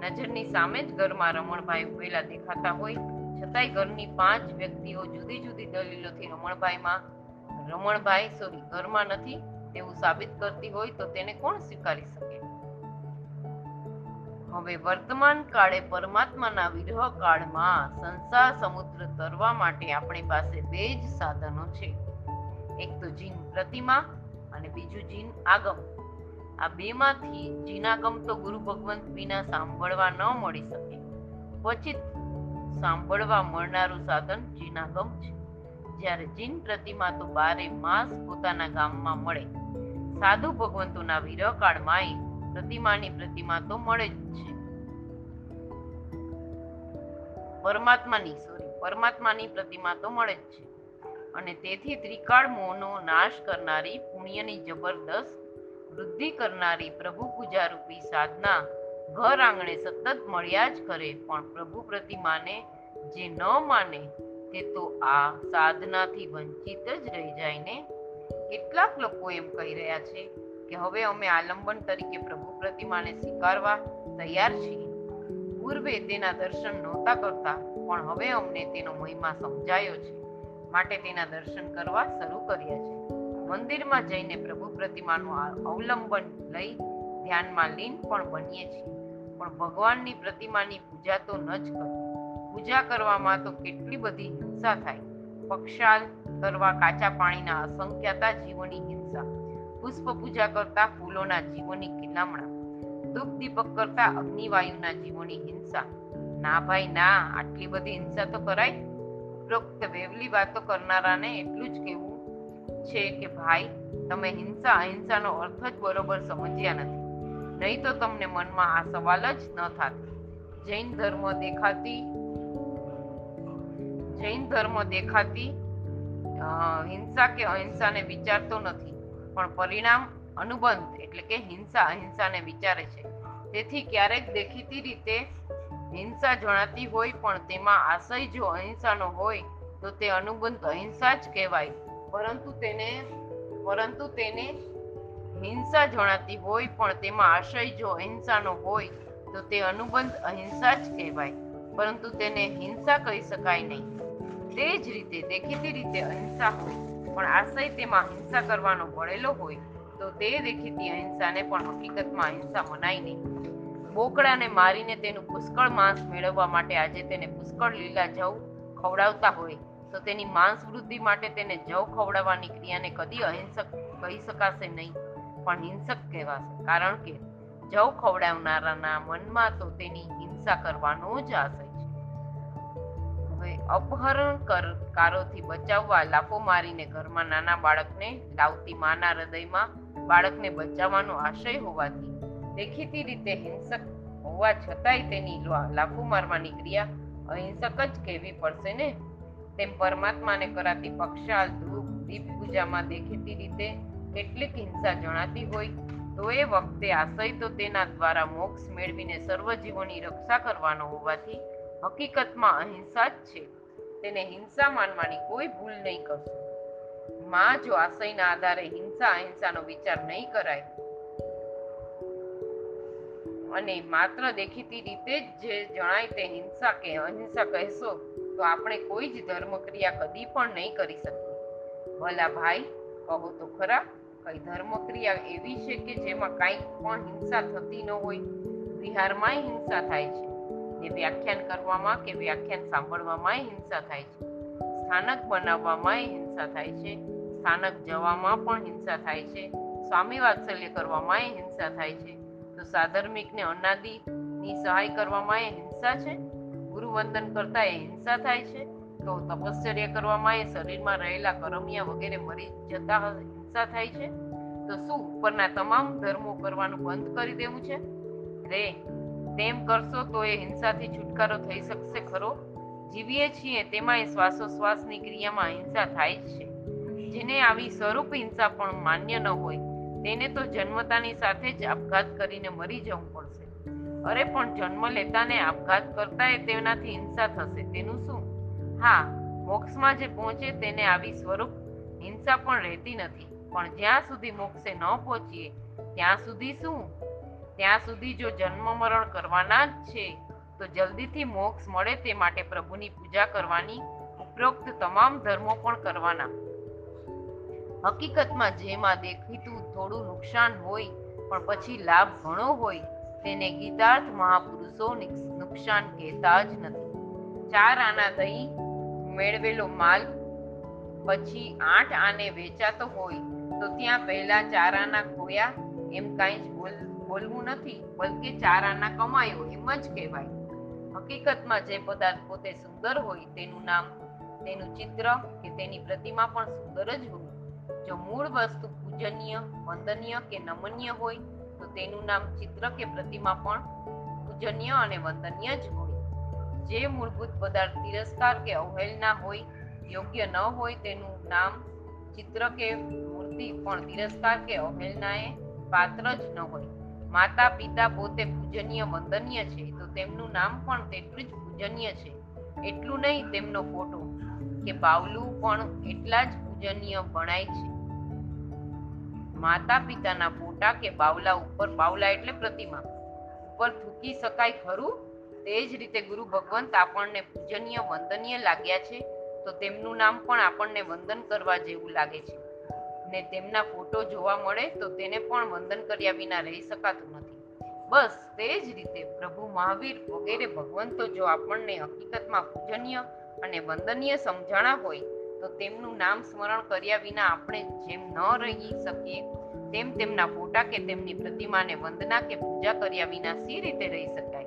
નજરની સામે જ ઘરમાં રમણભાઈ ઉભેલા દેખાતા હોય છતાંય ઘરની પાંચ વ્યક્તિઓ જુદી જુદી દલીલોથી રમણભાઈમાં રમણભાઈ સોરી, ઘરમાં નથી, તેવું સાબિત કરતી હોય તો તેને કોણ સ્વીકારી શકે? હવે વર્તમાન કાળે પરમાત્માના વિરહ કાળમાં સંસાર સમુદ્ર તરવા માટે આપણી પાસે બે જ સાધનો છે. એક તો જીન પ્રતિમા અને બીજું જીન આગમ. આ બેમાંથી જીનાગમ તો ગુરુ ભગવંત વિના સાંભળવા ન મળી શકે. ક્વચિત સાંભળવા મળનારું સાધન જીનાગમ છે. જ્યારે જીન પ્રતિમા તો બારે માસ પોતાના ગામમાં મળે. સાધુ ભગવંતોના વિરહ કાળમાં પ્રતિમાની પ્રતિમા તો મળે જ છે. પરમાત્માની સોરી પરમાત્માની પ્રતિમા તો મળે જ છે. અને તેથી ત્રિકાળ મોહનો નાશ કરનારી પુણ્યની જબરદસ્ત વૃદ્ધિ કરનારી પ્રભુ પૂજા રૂપી સાધના ઘર આંગણે સતત મળ્યા જ કરે, પણ પ્રભુ પ્રતિમાને જે ન માને, તે તો આ સાધનાથી વંચિત જ રહી જાય ને? કેટલાક લોકો એમ કહી રહ્યા છે કે હવે અમે આલંબન તરીકે પ્રભુ પ્રતિમાને સ્વીકારવા તૈયાર છીએ. પૂર્વે તેના દર્શન નહોતા કરતા, પણ હવે અમને તેનો મહિમા સમજાયો છે. માટે તેના દર્શન કરવા શરૂ કર્યા છે. મંદિરમાં જઈને પ્રભુ પ્રતિમાનું અવલંબન લઈ ધ્યાનમાં લીન પણ બનીએ છીએ. પણ ભગવાનની પ્રતિમાની પૂજા તો ન જ કરો. પૂજા કરવામાં તો કેટલી બધી હિંસા થાય. પક્ષાલ કરવા કાચા પાણીના અસંખ્યાતા જીવોની હિંસા. પુષ્પ પૂજા કરતા ફૂલોના જીવોની કિલામણા ધૂપ દીપક કરતા અગ્નિવાયુના જીવોની હિંસા. ના ભાઈ, ના, આટલી બધી હિંસા તો કરાય? ઉપરોક્ત વેવલી વાતો કરનારાને એટલું જ કહેવું છે કે ભાઈ, તમે હિંસા અહિંસાનો અર્થ જ બરોબર સમજ્યા નથી. નહીં તો તમને મનમાં આ સવાલ જ ન થાત. જૈન ધર્મ દેખાતી, જૈન ધર્મ દેખાતી હિંસા કે અહિંસાને વિચારતો નથી. પણ પરિણામ અનુબંધ એટલે કે હિંસા અહિંસાને વિચારે છે. તેથી ક્યારેક દેખીતી રીતે હિંસા જણાતી હોય પણ તેમાં આશય જો અહિંસાનો હોય, તો તે અનુબંધ અહિંસા જ કહેવાય. પરંતુ તેને પરંતુ તેને હિંસા જણાતી હોય પણ તેમાં આશય જો અહિંસાનો હોય, તો તે અનુબંધ અહિંસા જ કહેવાય. પરંતુ તેને હિંસા કહી શકાય નહીં. તે જ રીતે દેખીતી રીતે અહિંસા હોય, પણ આશય તેમાં હિંસા કરવાનો વળેલો હોય, તો તે દેખીતી અહિંસાને પણ હકીકતમાં અહિંસા મનાય નહીં. બોકડાને મારીને તેનું પુષ્કળ માંસ મેળવવા માટે આજે તેને પુષ્કળ લીલા જવ ખવડાવતા હોય, તો તેની માંસ વૃદ્ધિ માટે તેને જવ ખવડાવવાની ક્રિયાને કદી અહિંસક કહી શકાશે નહીં. પણ હિંસક કહેવાશે. કારણ કે જવ ખવડાવનારાના મનમાં તો તેની હિંસા કરવાનો જ આશય છે. હવે અપહરણકારોથી બચાવવા લાફો મારીને ઘરમાં નાના બાળકને લાવતી માના હૃદયમાં બાળકને બચાવવાનો આશય હોવાથી દેખીતી રીતે હિંસક હોવા છતાંય તેની લાફો મારવાની ક્રિયા અહિંસક જ કહેવી પડશે ને? તેમ પરમાત્માને કરાતી પક્ષાલ, ધૂપ દીપ પૂજામાં દેખીતી રીતે કેટલીક હિંસા જણાતી હોય તો એ વખતે આશય તો તેના દ્વારા મોક્ષ મેળવીને સર્વ જીવોની રક્ષા કરવાનો હોવાથી હકીકતમાં અહિંસા જ છે. તેને હિંસા માનવાની કોઈ ભૂલ નહીં કરશો. માં જો આશયના આધારે હિંસા અહિંસાનો વિચાર નહીં કરાય અને માત્ર દેખીતી રીતે જ જે જણાય તે હિંસા કે અહિંસા કહેશો, તો આપણે કોઈ જ ધર્મ ક્રિયા કદી પણ નહીં કરી શકીએ. ભલા ભાઈ, કહો તો ખરા. કઈ ધર્મ ક્રિયા એવી છે કે જેમાં કાંઈ પણ હિંસા થતી ન હોય? વિહારમાંય હિંસા થાય છે. ને વ્યાખ્યાન કરવામાં કે વ્યાખ્યાન સાંભળવામાં હિંસા થાય છે? સ્થાનક બનાવવામાં હિંસા થાય છે? સ્થાનક જવામાં પણ હિંસા થાય છે? સ્વામી વાત્સલ્ય કરવામાં હિંસા થાય છે? તો સાધર્મિકને અનાદિની સહાય કરવામાં હિંસા છે? ગુરુ વંદન કરતા એ હિંસા થાય છે? તો તપશ્ચર્ય કરવામાં એ શરીરમાં રહેલા કરમિયા વગેરે મરી જતા હ- હિંસા થાય છે, તો શું ઉપરના તમામ ધર્મો કરવાનું બંધ કરી દેવું છે? રે, તેમ કરશો તો એ હિંસાથી છુટકારો થઈ શકશે ખરો. જીવીએ છીએ તેમાં એ શ્વાસોશ્વાસની ક્રિયામાં હિંસા થાય જ છે. જેને આવી સ્વરૂપ હિંસા પણ માન્ય ન હોય, તેને તો જન્મતાની સાથે જ આપઘાત કરીને મરી જવું પડશે. અરે પણ જન્મ લેતાને આપઘાત કરતા તેનાથી હિંસા થશે, તેનું શું? હા, મોક્ષમાં જે પહોંચે તેને આવી સ્વરૂપ હિંસા પણ રહેતી નથી. પણ જ્યાં સુધી મોક્ષે ન પહોંચીએ, ત્યાં સુધી શું? ત્યાં સુધી જો જન્મ મરણ કરવાના જ છે, તો જલ્દીથી મોક્ષ મળે તે માટે પ્રભુની પૂજા કરવાની ઉપરોક્ત તમામ ધર્મો પણ કરવાના. હકીકતમાં જેમાં દેખીતું થોડું નુકસાન હોય, પણ પછી લાભ ઘણો હોય, તેને ગીતાર્થ મહાપુરુષો નુકસાન કહેતા જ નથી. ચાર આના દહીં, મેળવેલો માલ, પછી આઠ આને વેચાતો હોય તો ત્યાં પહેલા ચારાના ખોયા એમ કાંઈ જ બોલ, બોલવું નથી, બલકે ચારાના કમાયો એમ જ કહેવાય. હકીકતમાં જે પદાર્થ પોતે સુંદર હોય તેનું નામ, તેનું ચિત્ર કે તેની પ્રતિમા પણ સુંદર જ હોય. જો મૂળ વસ્તુ પૂજનીય, વંદનીય કે નમનીય હોય, તો તેનું નામ ચિત્ર કે પ્રતિમા પણ પૂજનીય અને વંદનીય જ હોય. જે મૂળભૂત પદાર્થ તિરસ્કાર કે અવહેલના હોય, યોગ્ય ન હોય તેનું નામ ચિત્ર કે મૂર્તિ પણ તિરસ્કાર કે અવહેલનાએ પાત્ર જ ન હોય. માતા પિતા પોતે પૂજનીય વંદનીય છે, તો તેમનું નામ પણ તેટલું જ પૂજનીય છે. એટલું નહીં તેમનો ફોટો કે બાવલું પણ એટલા જ પૂજનીય ગણાય છે. માતા પિતાના ફોટા કે બાવલા ઉપર, બાવલા એટલે પ્રતિમા, ઉપર થૂકી શકાય ખરું? તે જ રીતે ગુરુ ભગવંત આપણને પૂજનીય વંદનીય લાગ્યા છે, તો તેમનું નામ પણ આપણને વંદન કરવા જેવું લાગે છે. ને તેમના ફોટો જોવા મળે તો તેને પણ વંદન કર્યા વિના રહી શકાતું નથી. બસ તે જ રીતે પ્રભુ મહાવીર વગેરે ભગવંતો જો આપણને હકીકતમાં પૂજનીય અને વંદનીય સમજાણા હોય, તો તેમનું નામ સ્મરણ કર્યા વિના આપણે જેમ ન રહી શકીએ, તેમ તેમના ફોટા કે તેમની પ્રતિમાને વંદના કે પૂજા કર્યા વિના સી રીતે રહી શકાય?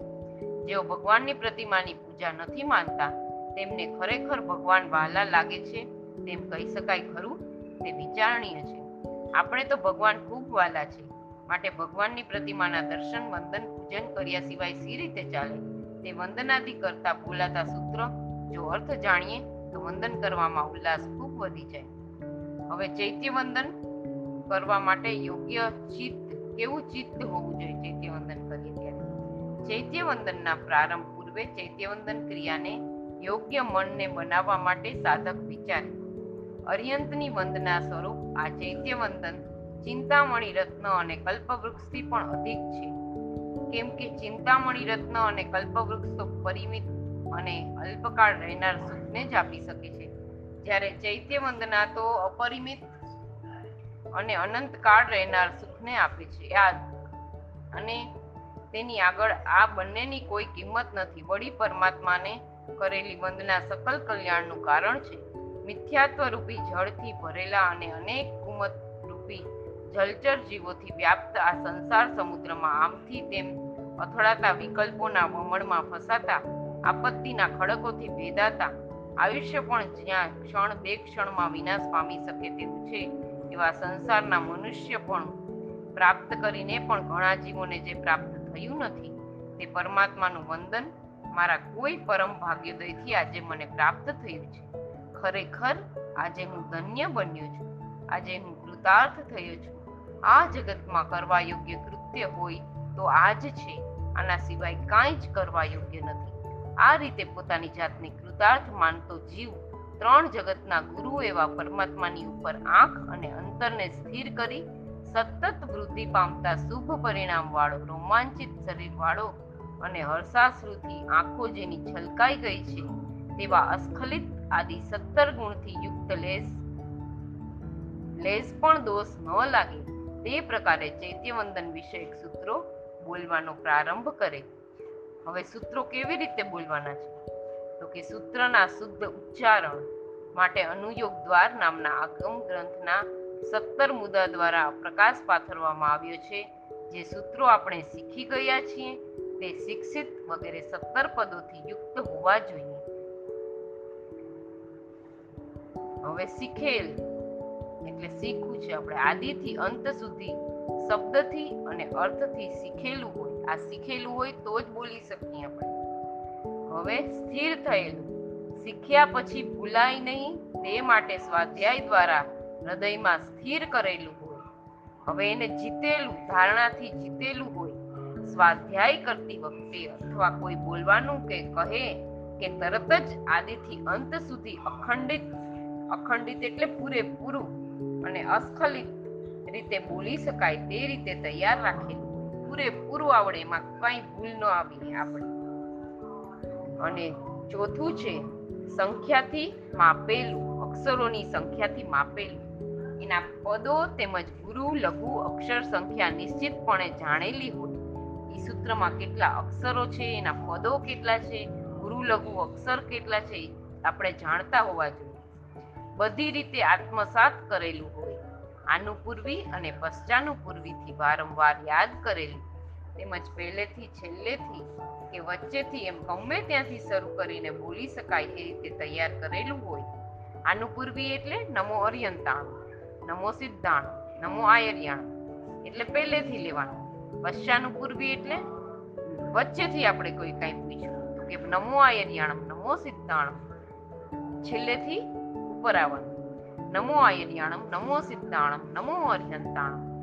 જેઓ ભગવાનની પ્રતિમાની પૂજા નથી માનતા, તેમને ખરેખર ભગવાન વહાલા લાગે છે, તેમ કહી શકાય ખરું? તે વિચારણીય છે. આપણે તો ભગવાન ખૂબ વાલા છે. માટે ભગવાનની પ્રતિમાના દર્શન વંદન પૂજન કર્યા સિવાય સી રીતે ચાલે? તે વંદનાદિ કરતા બોલાતા સૂત્ર, જો અર્થ જાણીએ, તો વંદન કરવામાં ઉલ્લાસ ખૂબ વધી જાય. હવે ચૈત્ય વંદન કરવા માટે યોગ્ય ચિત્ત, કેવું ચિત્ત હોવું જોઈએ ચૈત્ય વંદન કરીએ ત્યારે? ચૈત્ય વંદનના પ્રારંભ પૂર્વે ચૈત્ય વંદન ક્રિયાને યોગ્ય મનને બનાવવા માટે સાધક વિચારે. અર્યંતની વંદના સ્વરૂપ, આ ચૈત્ય વંદન ચિંતામણી રત્ન અને કલ્પવૃક્ષથી પણ અધિક છે. કેમ કે ચિંતામણી રત્ન અને કલ્પવૃક્ષ તો પરિમિત અને અલ્પકાળ રહેનાર સુખને જ આપી શકે છે. જ્યારે ચૈત્ય વંદના તો અપરિમિત અને અનંતકાળ રહેનાર સુખને આપે છે. યાદ. અને તેની આગળ આ બંનેની કોઈ કિંમત નથી. વળી પરમાત્માને કરેલી વંદના સકલ કલ્યાણનું કારણ છે. મિથ્યાત્વ રૂપી જળથી ભરેલા અને અનેક કુમત રૂપી જલચર જીવોથી વ્યાપ્ત આ સંસાર સમુદ્રમાં આમથી તેમ અથડાતા વિકલ્પોના વમળમાં ફસાતા, આપત્તિના ખડકોથી ભેદાતા, આયુષ્ય પણ જ્યાં ક્ષણ બે ક્ષણમાં વિનાશ પામી શકે તેવું છે, એવા સંસારના મનુષ્ય પણ પ્રાપ્ત કરીને પણ ઘણા જીવોને જે પ્રાપ્ત થયું નથી, તે પરમાત્માનું વંદન મારા કોઈ પરમ ભાગ્યોદયથી આજે મને પ્રાપ્ત થયું છે. ખરેખર આજે હું ધન્ય બન્યો છું. આજે હું કૃતાર્થ થયો છું. આ જગતમાં કરવા યોગ્ય કૃત્ય હોય તો આ જ છે. આના સિવાય કાંઈ જ કરવા યોગ્ય નથી. આ રીતે પોતાની જાતને કૃતાર્થ માનતો જીવ ત્રણ જગતના ગુરુ એવા પરમાત્માની ઉપર આંખ અને અંતરને સ્થિર કરી સતત વૃદ્ધિ પામતા શુભ પરિણામ વાળો રોમાંચિત શરીર વાળો અને હર્ષાશ્રુથી આંખો જેની છલકાઈ ગઈ છે તેવા અસ્ખલિત આદિ સત્તર ગુણથી યુક્ત લેસ. લેસ પણ દોષ ન લાગે. તે પ્રકારે ચૈત્યવંદન વિષયક સૂત્રો બોલવાનો પ્રારંભ કરે. હવે સૂત્રો કેવી રીતે બોલવાના છે? તો કે સૂત્રના શુદ્ધ ઉચ્ચારણ માટે અનુયોગ દ્વાર નામના આગમ ગ્રંથના સત્તર મુદ્દા દ્વારા પ્રકાશ પાથરવામાં આવ્યો છે. જે સૂત્રો આપણે શીખી ગયા છીએ તે શિક્ષિત વગેરે સત્તર પદોથી યુક્ત હોવા જોઈએ. હવે શીખેલ. એટલે શીખવું છે આપણે આદિથી અંત સુધી, શબ્દથી અને અર્થથી શીખેલું હોય. આ શીખેલું હોય તો જ બોલી શકીએ આપણે. હવે સ્થિર થયેલું. શીખ્યા પછી ભૂલાય નહીં, તે માટે સ્વાધ્યાય દ્વારા હૃદયમાં સ્થિર કરેલું હોય. હવે એને જીતેલું, ધારણાથી જીતેલું હોય. સ્વાધ્યાય કરતી વખતે અથવા કોઈ બોલવાનું કે કહે કે તરત જ આદિથી અંત સુધી અખંડિત અખંડિત એટલે પૂરેપૂરું અને અસ્ખલિત રીતે બોલી શકાય તે રીતે તૈયાર રાખેલું પૂરેપૂરું આવડે એમાં કઈ ભૂલ ન આવી આપણે. અને ચોથું છે, સંખ્યાથી માપેલું, અક્ષરોની સંખ્યાથી માપેલું. એના પદો તેમજ ગુરુ, લઘુ, અક્ષર સંખ્યા નિશ્ચિતપણે જાણેલી હોય. એ સૂત્રમાં કેટલા અક્ષરો છે, એના પદો કેટલા છે, ગુરુ, લઘુ, અક્ષર કેટલા છે આપણે જાણતા હોવા જોઈએ. બધી રીતે આત્મસાત કરેલું હોય. આનુપૂર્વી અને પશ્ચાનુપૂર્વીથી વારંવાર યાદ કરેલું. તેમજ પહેલેથી છેલ્લેથી કે વચ્ચેથી એમ ગમે ત્યાંથી શરૂ કરીને બોલી શકાય એ રીતે તૈયાર કરેલું હોય. આનુપૂર્વી એટલે નમો અર્યંતાણ, નમો સિદ્ધાણ, નમો આયર્યાણ એટલે પહેલેથી લેવાનું. પશ્ચાનુપૂર્વી એટલે વચ્ચેથી આપણે કોઈ કાંઈ પૂછ્યું કે નમો આયર્યાણમ નમો સિદ્ધાણમ છેલ્લેથી ઉપર નમો આયર્યાણમ, નમો સિદ્ધાણમ, નમો અર્જંતાણમ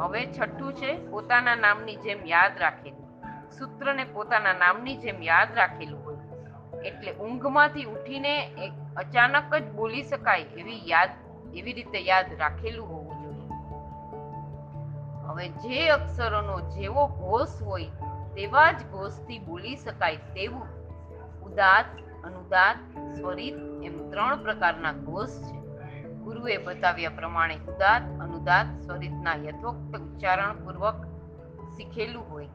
હવે છઠ્ઠું છે, પોતાના નામની જેમ યાદ રાખેલું. સૂત્રને પોતાના નામની જેમ યાદ રાખેલું હોય. એટલે ઊંઘમાંથી ઉઠીને અચાનક જ બોલી શકાય એવી યાદ, એવી રીતે યાદ રાખેલું હોવું જોઈએ. હવે જે અક્ષરોનો જેવો ઘોષ હોય, તેવા જ ઘોષથી બોલી શકાય તેવું. ઉદાત અનુદાત સ્વરિત એમ ત્રણ પ્રકારના ઘોષ છે. ગુરુએ બતાવ્યા પ્રમાણે ઉદાત અનુદાત સ્વરિતના યથોક્ત ઉચ્ચારણ પૂર્વક શીખેલું હોય.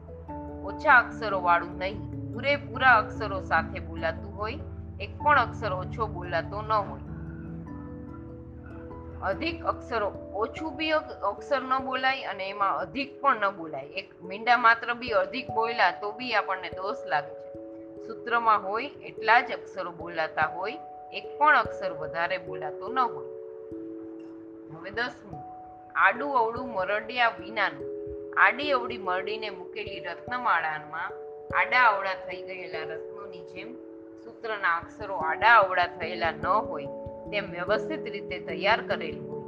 ઓછા અક્ષરો વાળું નહીં, પૂરેપૂરા અક્ષરો સાથે બોલાતું હોય, એક પણ અક્ષર ઓછો બોલાતો ન હોય. અધિક અક્ષરો ઓછું બી અક્ષર ન બોલાય અને એમાં અધિક પણ ન બોલાય. એક મીંડા માત્ર બી અધિક બોલ્યા તો બી આપણને દોષ લાગે છે. સૂત્રમાં હોય એટલા જ અક્ષરો બોલાતા હોય, એક પણ અક્ષર વધારે બોલાતો ન હોય. હવે દસમું. આડું અવળું મરડિયા વિનાનું. આડી અવળી મરડીને મૂકેલી રત્નમાળામાં આડા અવળા થઈ ગયેલા રત્નોની જેમ સૂત્રના અક્ષરો આડા અવળા થયેલા ન હોય, તેમ વ્યવસ્થિત રીતે તૈયાર કરેલું હોય.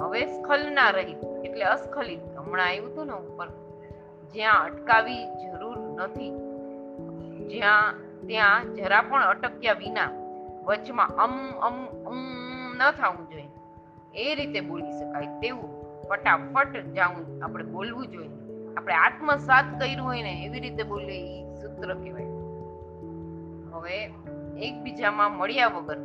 હવે સ્ખલના રહિત, એટલે અસ્ખલિત હમણાં આવ્યું હતું ને ઉપર, જ્યાં અટકાવી જરૂર નથી. જ્યાં ત્યાં જરા પણ અટક્યા વિના વચમાં અમ અમ અમ ન થવું જોઈએ. એ રીતે બોલી શકાય તેવું ફટાફટ જાવું આપણે બોલવું જોઈએ. આપણે આત્મસાત કર્યું હોય ને એવી રીતે બોલે એ સૂત્ર કહેવાય. હવે એકબીજામાં મળ્યા વગર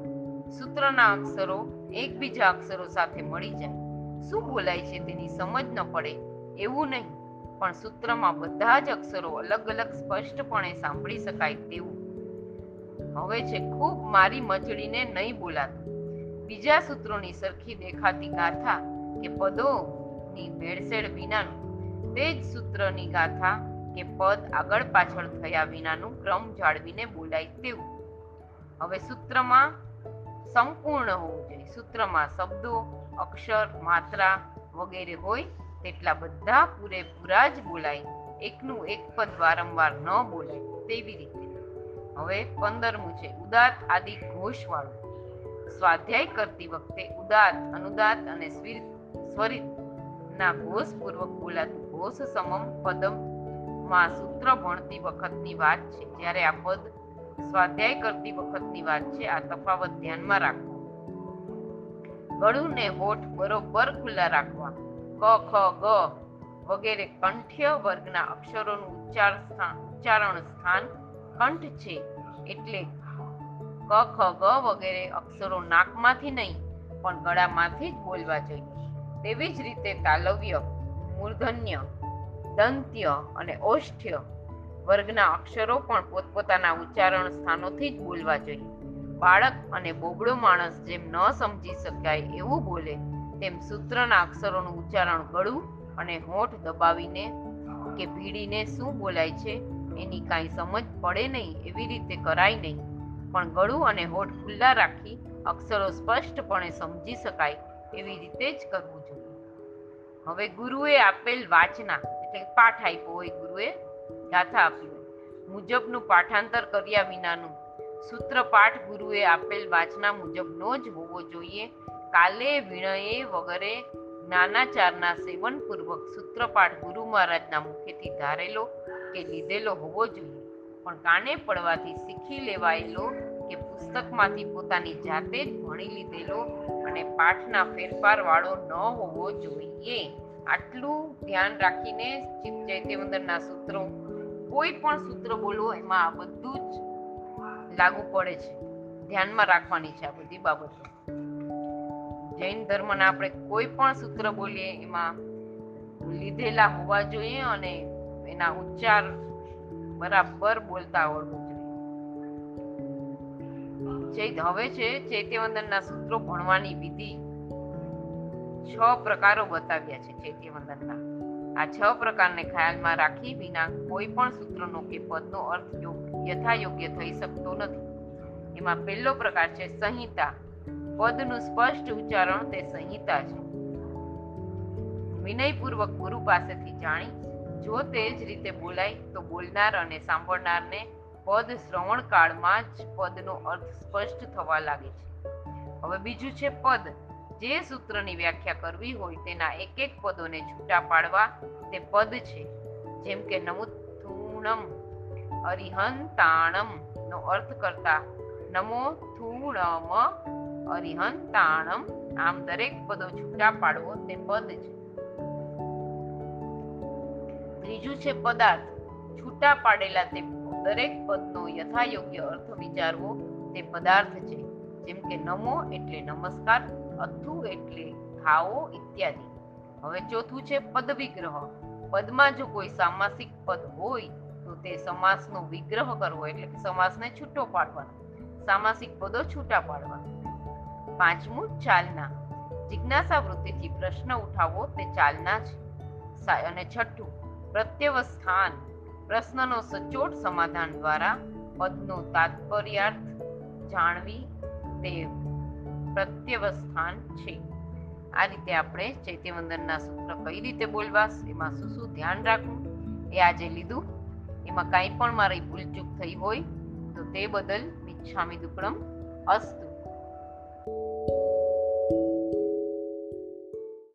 સૂત્રના અક્ષરો એકબીજા અક્ષરો સાથે મળી જાય. શું બોલાય છે તેની સમજ ન પડે એવું નહીં. પણ સૂત્રમાં બધા જ અક્ષરો અલગ અલગ સ્પષ્ટપણે સાંભળી શકાય તેવું. હવે છે, ખૂબ મારી મજળીને નહીં બોલાતું. બીજા સૂત્રોની સરખી દેખાતી ગાથા કે પદોની ભેળસેળ વિનાનું, તે જ સૂત્રની ગાથા કે પદ આગળ પાછળ થયા વિનાનું ક્રમ જાળવીને બોલાય તેવું. હવે સૂત્રમાં સંપૂર્ણ હોવું જોઈએ. સૂત્રમાં શબ્દો, અક્ષર, માત્રા વગેરે હોય તેટલા બધા પૂરેપૂરા જ બોલાય. એકનું એક પદ વારંવાર ન બોલાય તેવી રીતે. હવે પંદરમું છે, ઉદાત આદિ ઘોષવાળું. સ્વાધ્યાય કરતી વખતે ઉદાત, અનુદાત અને સ્વરિત ના ઘોષપૂર્વક બોલાતું ઘોષ સમમ પદમમાં સૂત્ર ભણતી વખતની વાત છે. જ્યારે આ પદ સ્વાધ્યાય કરતી વખતની વાત છે, આ તફાવત ધ્યાનમાં રાખો. ગળું ને હોઠ બરોબર ખુલ્લા રાખવા. ક, ખ, ગ વગેરે કંઠ્ય વર્ગના અક્ષરોનું ઉચ્ચાર સ્થાન ઉચ્ચારણ સ્થાન કંઠ છે. એટલે ક, ખ, ગ વગેરે અક્ષરો નાકમાંથી નહીં, પણ ગળામાંથી જ બોલવા જોઈએ. તેવી જ રીતે તાલવ્ય, મૂર્ધન્ય, દંત્ય અને ઓષ્ઠ્ય વર્ગના અક્ષરો પણ પોતપોતાના ઉચ્ચારણ સ્થાનોથી જ બોલવા જોઈએ. બાળક અને બોબડો માણસ જેમ ન સમજી શકાય એવું બોલે તેમ સૂત્રના અક્ષરોનું ઉચ્ચારણ ગળું અને હોઠ દબાવીને કે ભીડીને શું બોલાય છે, એની કાંઈ સમજ પડે નહીં એવી રીતે કરાય નહીં. પણ ગળું અને હોઠ ખુલ્લા રાખી અક્ષરો સ્પષ્ટપણે સમજી શકાય એવી રીતે જ કરવું જોઈએ. હવે ગુરુએ આપેલ વાચના એટલે પાઠ આપ્યો હોય ગુરુએ, ગાથા આપી મુજબનું પાઠાંતર કર્યા વિનાનું સૂત્રપાઠ ગુરુએ આપેલ વાચના મુજબનો જ હોવો જોઈએ. કાલે વિણયે વગેરે નાનાચારના સેવન પૂર્વક સૂત્રપાઠ ગુરુ મહારાજના મુખેથી ધારેલો કે લીધેલો હોવો જોઈએ. પણ કાને પડવાથી શીખી લેવાયેલો કે પુસ્તકમાંથી પોતાની જાતે જ ભણી લીધેલો અને પાઠના ફેરફાર વાળો ન હોવો જોઈએ. આટલું ધ્યાન રાખીને ચિત્ત ચૈત્યવંદનના સૂત્રો, કોઈ પણ સૂત્ર બોલવો એમાં આ બધું જ લાગુ પડે છે. ધ્યાનમાં રાખવાની છે આ બધી બાબતો. જૈન ધર્મના આપણે કોઈ પણ સૂત્ર બોલીએ, એમાં લીધેલા હોવા જોઈએ અને એના ઉચ્ચાર બરાબર બોલતા આવડવું જોઈએ. ચૈત હવે છે, ચૈત્યવંદનના સૂત્રો ભણવાની વિધિ છ પ્રકારો બતાવ્યા છે ચૈત્યવંદનના. આ છ પ્રકારને ખ્યાલમાં રાખી વિના કોઈ પણ સૂત્રનો કે પદનો અર્થ યોગ- યથાયોગ્ય થઈ શકતો નથી. એમાં પહેલો પ્રકાર છે સંહિતા. પદનું સ્પષ્ટ ઉચ્ચારણ તે સંહિતા છે. વિનયપૂર્વક ગુરુ પાસેથી જાણી, જો તે જ રીતે બોલાય, તો બોલનાર અને સાંભળનારને પદ શ્રવણ કાળમાં જ પદનો અર્થ સ્પષ્ટ થવા લાગે છે. હવે બીજું છે પદ. જે સૂત્રની વ્યાખ્યા કરવી હોય તેના એક એક પદોને છૂટા પાડવા તે પદ છે. જેમ કે નમુથુણમ અરિહંતાણમ નો અર્થ કરતા નમો થુણમ અરિહંતાણમ. આમ દરેક પદો છૂટા પાડવો તે પદ છે. ત્રીજું છે પદાર્થ. છૂટા પાડેલા તે દરેક પદનો યથાયોગ્ય અર્થ વિચારવો તે પદાર્થ છે. જેમ કે નમો એટલે નમસ્કાર, અથુ એટલે ખાવો ઇત્યાદિ. હવે ચોથું છે પદ વિગ્રહ પદમાં જો કોઈ સામાસિક પદ હોય તો તે સમાસનો વિગ્રહ કરવો એટલે કે સમાસને છૂટો પાડવાનો. સામાસિક પદો છૂટા પાડવાના. પાંચમું, ચાલના. જિજ્ઞાસા વૃત્તિથી પ્રશ્ન ઉઠાવવો તે ચાલના છે. અને છઠ્ઠું પ્રત્યવસ્થાન પ્રશ્નનો સચોટ સમાધાન દ્વારા પદનો તાત્પર્યાર્થ જાણવી તે પ્રત્યવસ્થાન છે. આ રીતે આપણે ચૈત્યવંદનના સૂત્ર કઈ રીતે બોલવા એમાં શું શું ધ્યાન રાખવું એ આજે લીધું. એમાં કાંઈ પણ મારી ભૂલચૂક થઈ હોય તો તે બદલ મિચ્છામી દુક્કડમ અસ્તુ